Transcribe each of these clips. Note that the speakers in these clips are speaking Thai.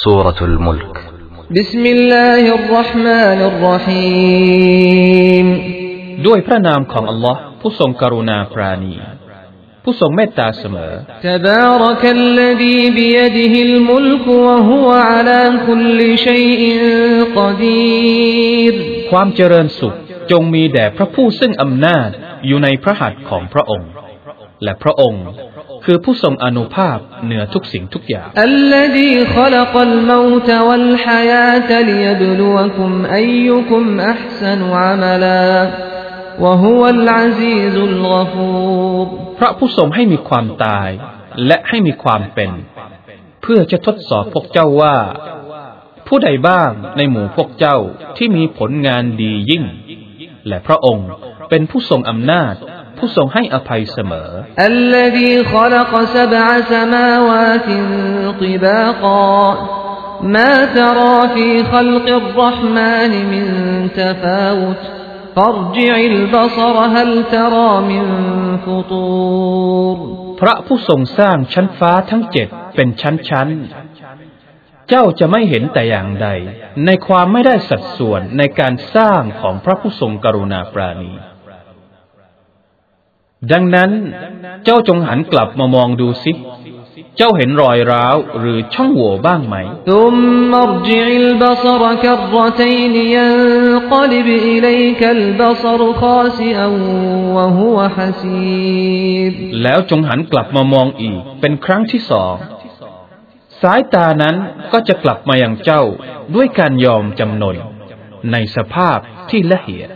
سورة الملك بسم الله الرحمن الرحيم ด้วยพระนามของอัลลอฮ์ผู้ทรงกรุณาปราณี ผู้ทรงเมตตาเสมอ تبارك الذي بيده الملك وهو على كل شيء قدير ความเจริญสุขจงมีแด่พระผู้ซึ่งอำนาจอยู่ในพระหัตถ์ของพระองค์ และพระองค์ คือผู้ทรงอนุภาพเหนือทุกสิ่งทุกอย่างพระผู้ทรงให้มีความตายและให้มีความเป็น เพื่อจะทดสอบพวกเจ้าว่า ผู้ใดบ้างในหมู่พวกเจ้าที่มีผลงานดียิ่ง และพระองค์เป็นผู้ทรงอำนาจ ผู้ทรงให้อภัยเสมอพระผู้ทรงสร้างชั้นฟ้าทั้งเจ็ดเป็นชั้นๆ เจ้าจะไม่เห็นแต่อย่างใด ในความไม่ได้สัดส่วนในการสร้างของพระผู้ทรงกรุณาปราณี ดังนั้นเจ้าจงหันกลับมามองดูสิ เจ้าเห็นรอยร้าวหรือช่องโหว่บ้างไหมแล้วจงหันกลับมามองอีก เป็นครั้งที่สอง สายตานั้นก็จะกลับมาอย่างเจ้าด้วยการยอมจำนน ในสภาพที่ละเหียด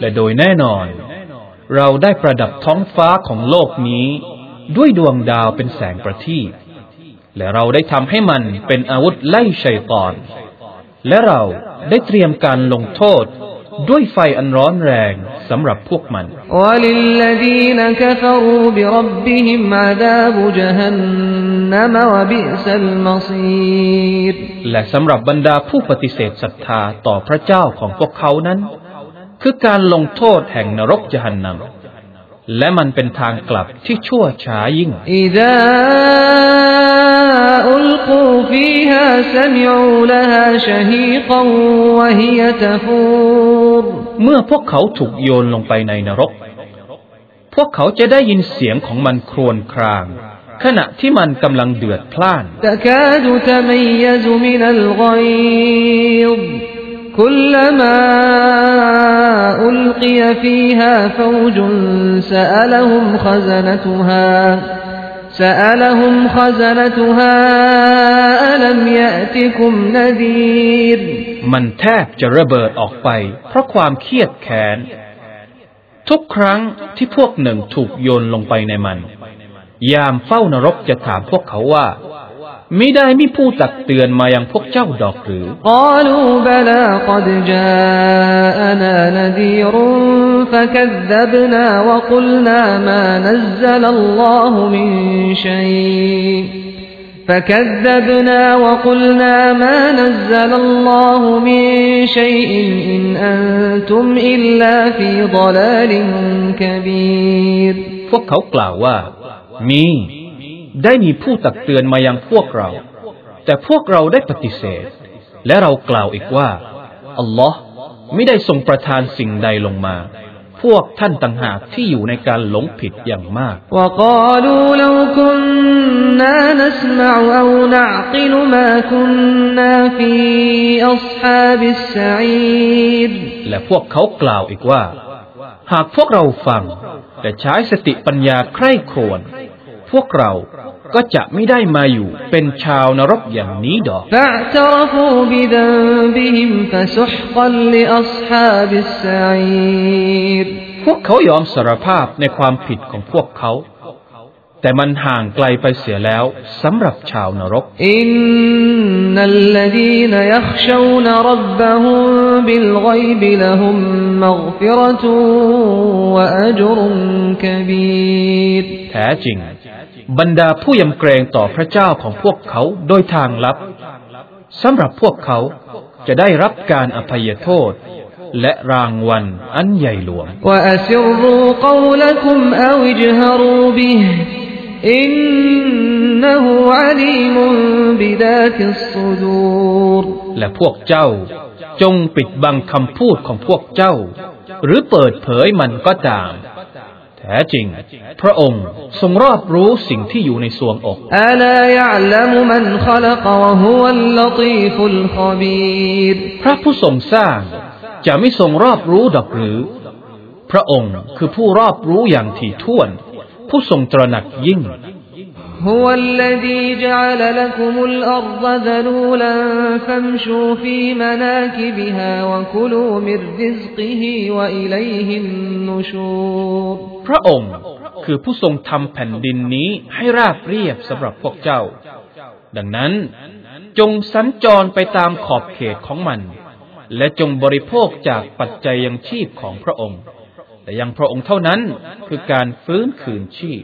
และโดยแน่นอน เราได้ประดับท้องฟ้าของโลกนี้ ด้วยดวงดาวเป็นแสงประทีปและเราได้ทำให้มันเป็นอาวุธไล่ชัยตอน และเราได้เตรียมการลงโทษด้วยไฟอันร้อนแรงสำหรับพวกมันและสำหรับบรรดาผู้ปฏิเสธศรัทธาต่อพระเจ้าของพวกเขานั้น คือการลงโทษแห่งนรกจหันนำและมันเป็นทางกลับที่ชั่วช้ายิ่งอิด ألقوا فيها سمعوا لها شهيقا وهي تفور เมื่อพวกเขาถูกโยนลงไปในนรก พวกเขาจะได้ยินเสียงของมันครวญคราง ขณะที่มันกำลังเดือดพล่าน تكاد تميز من الغيظ كلما ألقي فيها فوج سألهم خزنتها سألهم خزنتها ألم يأتكم نذير มันแทบจะระเบิดออกไป เพราะความเครียดแค้น ทุกครั้งที่พวกหนึ่งถูกโยนลงไปในมัน ยามเฝ้านรกจะถามพวกเขาว่ามิได้มีผู้ตักเตือนมายังพวกเจ้าดอกหรือ قالوا بلى قد جاءنا نذير فكذبنا وقلنا ما نزل الله من شيء فكذبنا وقلنا ما نزل الله من شيء إن أنتم إلا في ضلال كبير พวกเขากล่าวว่า มี ได้มีผู้ตักเตือนมายังพวกเรา แต่พวกเราได้ปฏิเสธ และเรากล่าวอีกว่า อัลลอฮ์ไม่ได้ทรงประทานสิ่งใดลงมา พวกท่านต่างหากที่อยู่ในการหลงผิดอย่างมากและพวกเขากล่าวอีกว่า หากพวกเราฟัง แต่ใช้สติปัญญาใคร่ครวญ พวกเราก็จะไม่ได้มาอยู่เป็นชาวนรกอย่างนี้ดอกพวกเขายอมสารภาพในความผิดของพวกเขา แต่มันห่างไกลไปเสียแล้วสำหรับชาวนรกอินนัลลดีนยักชวนรับบะฮุมบิลกยบละฮุมมัฟิรตุวะอจรุนกบีรแท้จริง บรรดาผู้ยำเกรงต่อพระเจ้าของพวกเขาโดยทางลับสำหรับพวกเขาจะได้รับการอภัยโทษ และรางวัลอันใหญ่หลวงและพวกเจ้าจงปิดบังคำพูดของพวกเจ้า หรือเปิดเผยมันก็ตาม แท้จริง พระองค์ทรงรอบรู้สิ่งที่อยู่ในสวงอกพระผู้ทรงสร้างจะไม่ทรงรอบรู้ดอกหรือ พระองค์คือผู้รอบรู้อย่างถี่ถ้วน ผู้ทรงตระหนักยิ่ง هو الذي جعل لكم الأرض ذلولا فامشوا في مناكبها وكلوا من رزقه وإليه النشور พระองค์คือผู้ทรงทำแผ่นดินนี้ให้ราบเรียบสำหรับพวกเจ้า ดังนั้น จงสัญจรไปตามขอบเขตของมัน และจงบริโภคจากปัจจัยยังชีพของพระองค์ แต่ยังพระองค์เท่านั้นคือการฟื้นคืนชีพ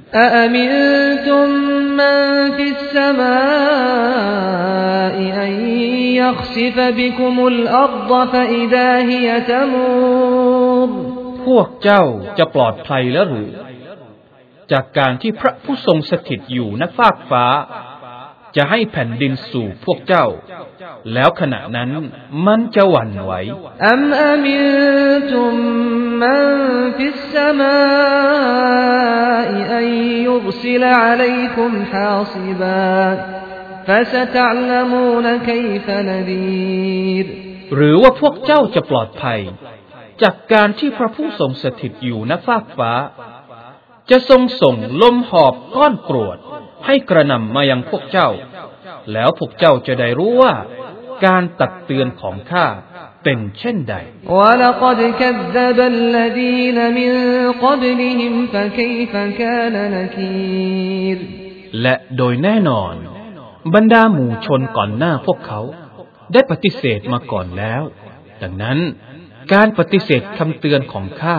พวกเจ้าจะปลอดภัยแล้วหรือ จากการที่พระผู้ทรงสถิตอยู่นฟากฟ้า จะให้แผ่นดินสู่พวกเจ้า แล้วขณะนั้นมันจะหวั่นไหว أم أمنتم من في السماء أن يرسل عليكم حاصبا فستعلمون كيف نذير หรือว่าพวกเจ้าจะปลอดภัย จากการที่พระผู้ทรงสถิตอยู่ณฟากฟ้า จะทรงส่งลมหอบก้อนกรวด ให้กระนำมายังพวกเจ้า แล้วพวกเจ้าจะได้รู้ว่า การตักเตือนของข้าเป็นเช่นใดและโดยแน่นอน บรรดาหมู่ชนก่อนหน้าพวกเขา ได้ปฏิเสธมาก่อนแล้ว ดังนั้น การปฏิเสธคำเตือนของข้า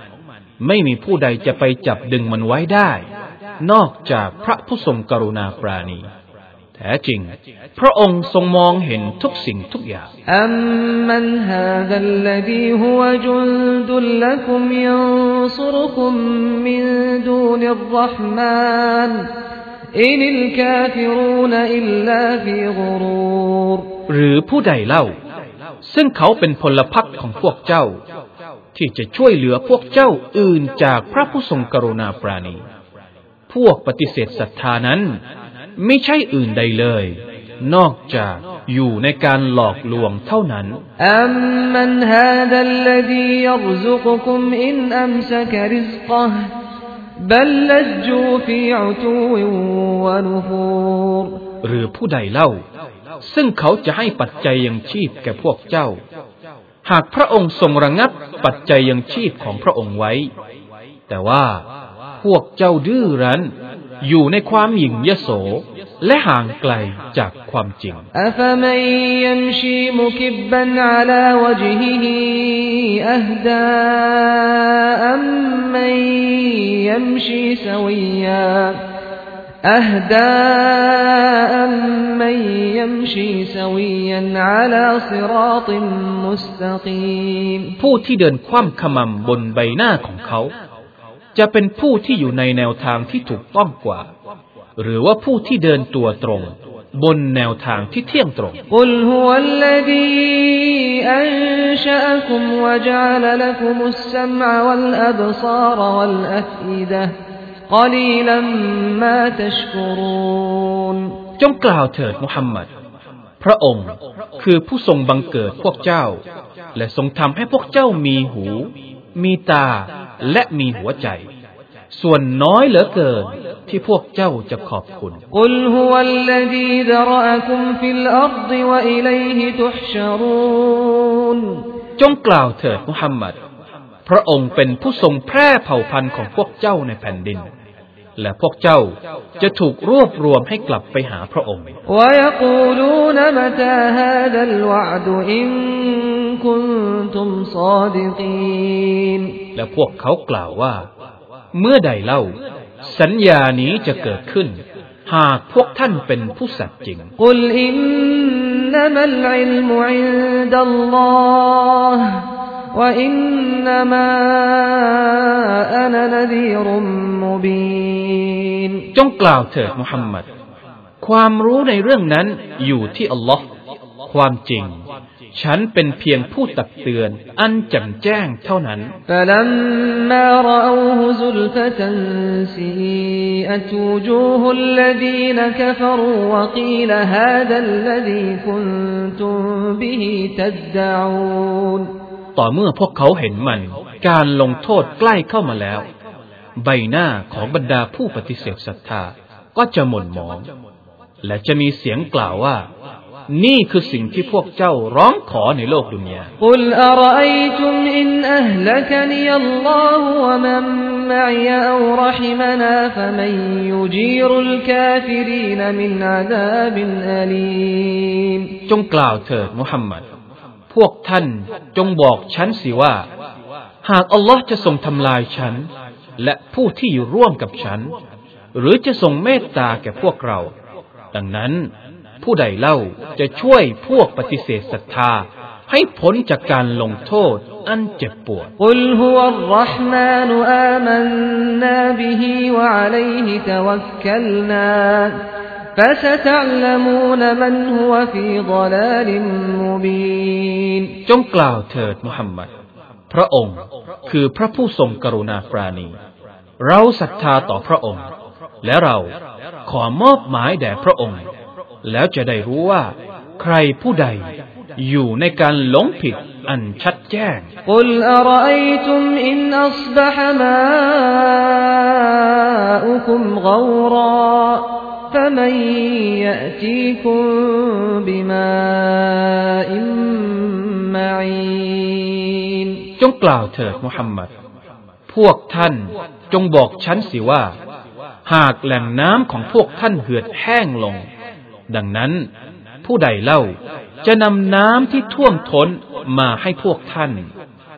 ไม่มีผู้ใดจะไปจับดึงมันไว้ได้ นอกจากพระผู้ทรงกรุณาปราณีแท้จริง พระองค์ทรงมองเห็นทุกสิ่งทุกอย่างأمن هذا الذي هو جند لكم ينصركم من دون الرحمن إن الكافرون إلا في غرورหรือผู้ใดเล่า ซึ่งเขาเป็นพลพรรคของพวกเจ้า ที่จะช่วยเหลือพวกเจ้าอื่นจากพระผู้ทรงกรุณาปราณี พวกปฏิเสธศรัทธานั้นไม่ใช่อื่นใดเลย นอกจากอยู่ในการหลอกลวงเท่านั้นอัมมันฮาดัลลดียรซุกุมอินอัมสกริซกะบัลลจูฟีอุตูวะนูฟูรหรือผู้ใดเล่า ซึ่งเขาจะให้ปัจจัยยังชีพแก่พวกเจ้า หากพระองค์ทรงระงับปัจจัยยังชีพของพระองค์ไว้ แต่ว่าพวกเจ้าดื้อรั้น อยู่ในความหยิ่งยโส และห่างไกลจากความจริงอันยั يمشي سويا على صراط مستقيم ผู้ที่เดินคว่ำขมำบนใบหน้าของเขา จะเป็นผู้ที่อยู่ในแนวทางที่ถูกต้องกว่า หรือว่าผู้ที่เดินตัวตรง บนแนวทางที่เที่ยงตรง قل هو الذي أنشأكم وجعل لكم السمع والأبصار والأفئدة قليلا ما تشكرون จงกล่าวเถิดมุฮัมมัด พระองค์คือผู้ทรงบังเกิดพวกเจ้า และทรงทำให้พวกเจ้ามีหู มีตาและมีหัวใจ ส่วนน้อยเหลือเกินที่พวกเจ้าจะขอบคุณقل هو الذي ذرأكم في الأرض وإليه تحشرونูนจงกล่าวเถิดมุฮัมมัด พระองค์เป็นผู้ทรงแพร่เผ่าพันธุ์ของพวกเจ้าในแผ่นดิน และพวกเจ้าจะถูกรวบรวมให้กลับไปหาพระองค์ และพวกเขากล่าวว่า เมื่อใดเล่า สัญญานี้จะเกิดขึ้น หากพวกท่านเป็นผู้สัตย์จริงกล่าว จงกล่าวเถิดมุฮัมมัด ความรู้ในเรื่องนั้นอยู่ที่อัลลอฮ์ความจริง ฉันเป็นเพียงผู้ตักเตือน อันจำแจ้งเท่านั้นแต่นักฟังและที่เหลือที่คุณต้องไปจะเดา ต่อเมื่อพวกเขาเห็นมัน การลงโทษใกล้เข้ามาแล้ว ใบหน้าของบรรดาผู้ปฏิเสธศรัทธาก็จะหม่นหมอง และจะมีเสียงกล่าวว่า นี่คือสิ่งที่พวกเจ้าร้องขอในโลกดุนยาอุลอรอยตุมอินอัลกนียัลลอฮวะมันมัยอูรหิมนาฟะมันยูจีรุลกาฟิรีนมินอาดาบอาลีมจงกล่าวเถิดมุฮัมมัด พวกท่านจงบอกฉันสิว่า หากอัลลอฮ์จะทรงทำลายฉัน และผู้ที่อยู่ร่วมกับฉัน หรือจะทรงเมตตาแก่พวกเรา ดังนั้นผู้ใดเล่าจะช่วยพวกปฏิเสธศรัทธา ให้พ้นจากการลงโทษอันเจ็บปวดกุลฮุวัลรหมานอามันนาบิฮิวะอะลัยฮิตะวักกัลนา จงกล่าวเถิดมุฮัมมัด พระองค์คือพระผู้ทรงกรุณาปราณี เราศรัทธาต่อพระองค์ และเราขอมอบหมายแด่พระองค์ แล้วจะได้รู้ว่า ใครผู้ใดอยู่ในการหลงผิดอันชัดแจ้งกลอรอตุมอินอัศบะมาอุคุมกอรา فمن يأتيكم بماء معين จงกล่าวเถิดมุฮัมมัด พวกท่านจงบอกฉันสิว่า หากแหล่งน้ำของพวกท่านเหือดแห้งลง ดังนั้น ผู้ใดเล่า จะนำน้ำที่ท่วมท้นมาให้พวกท่าน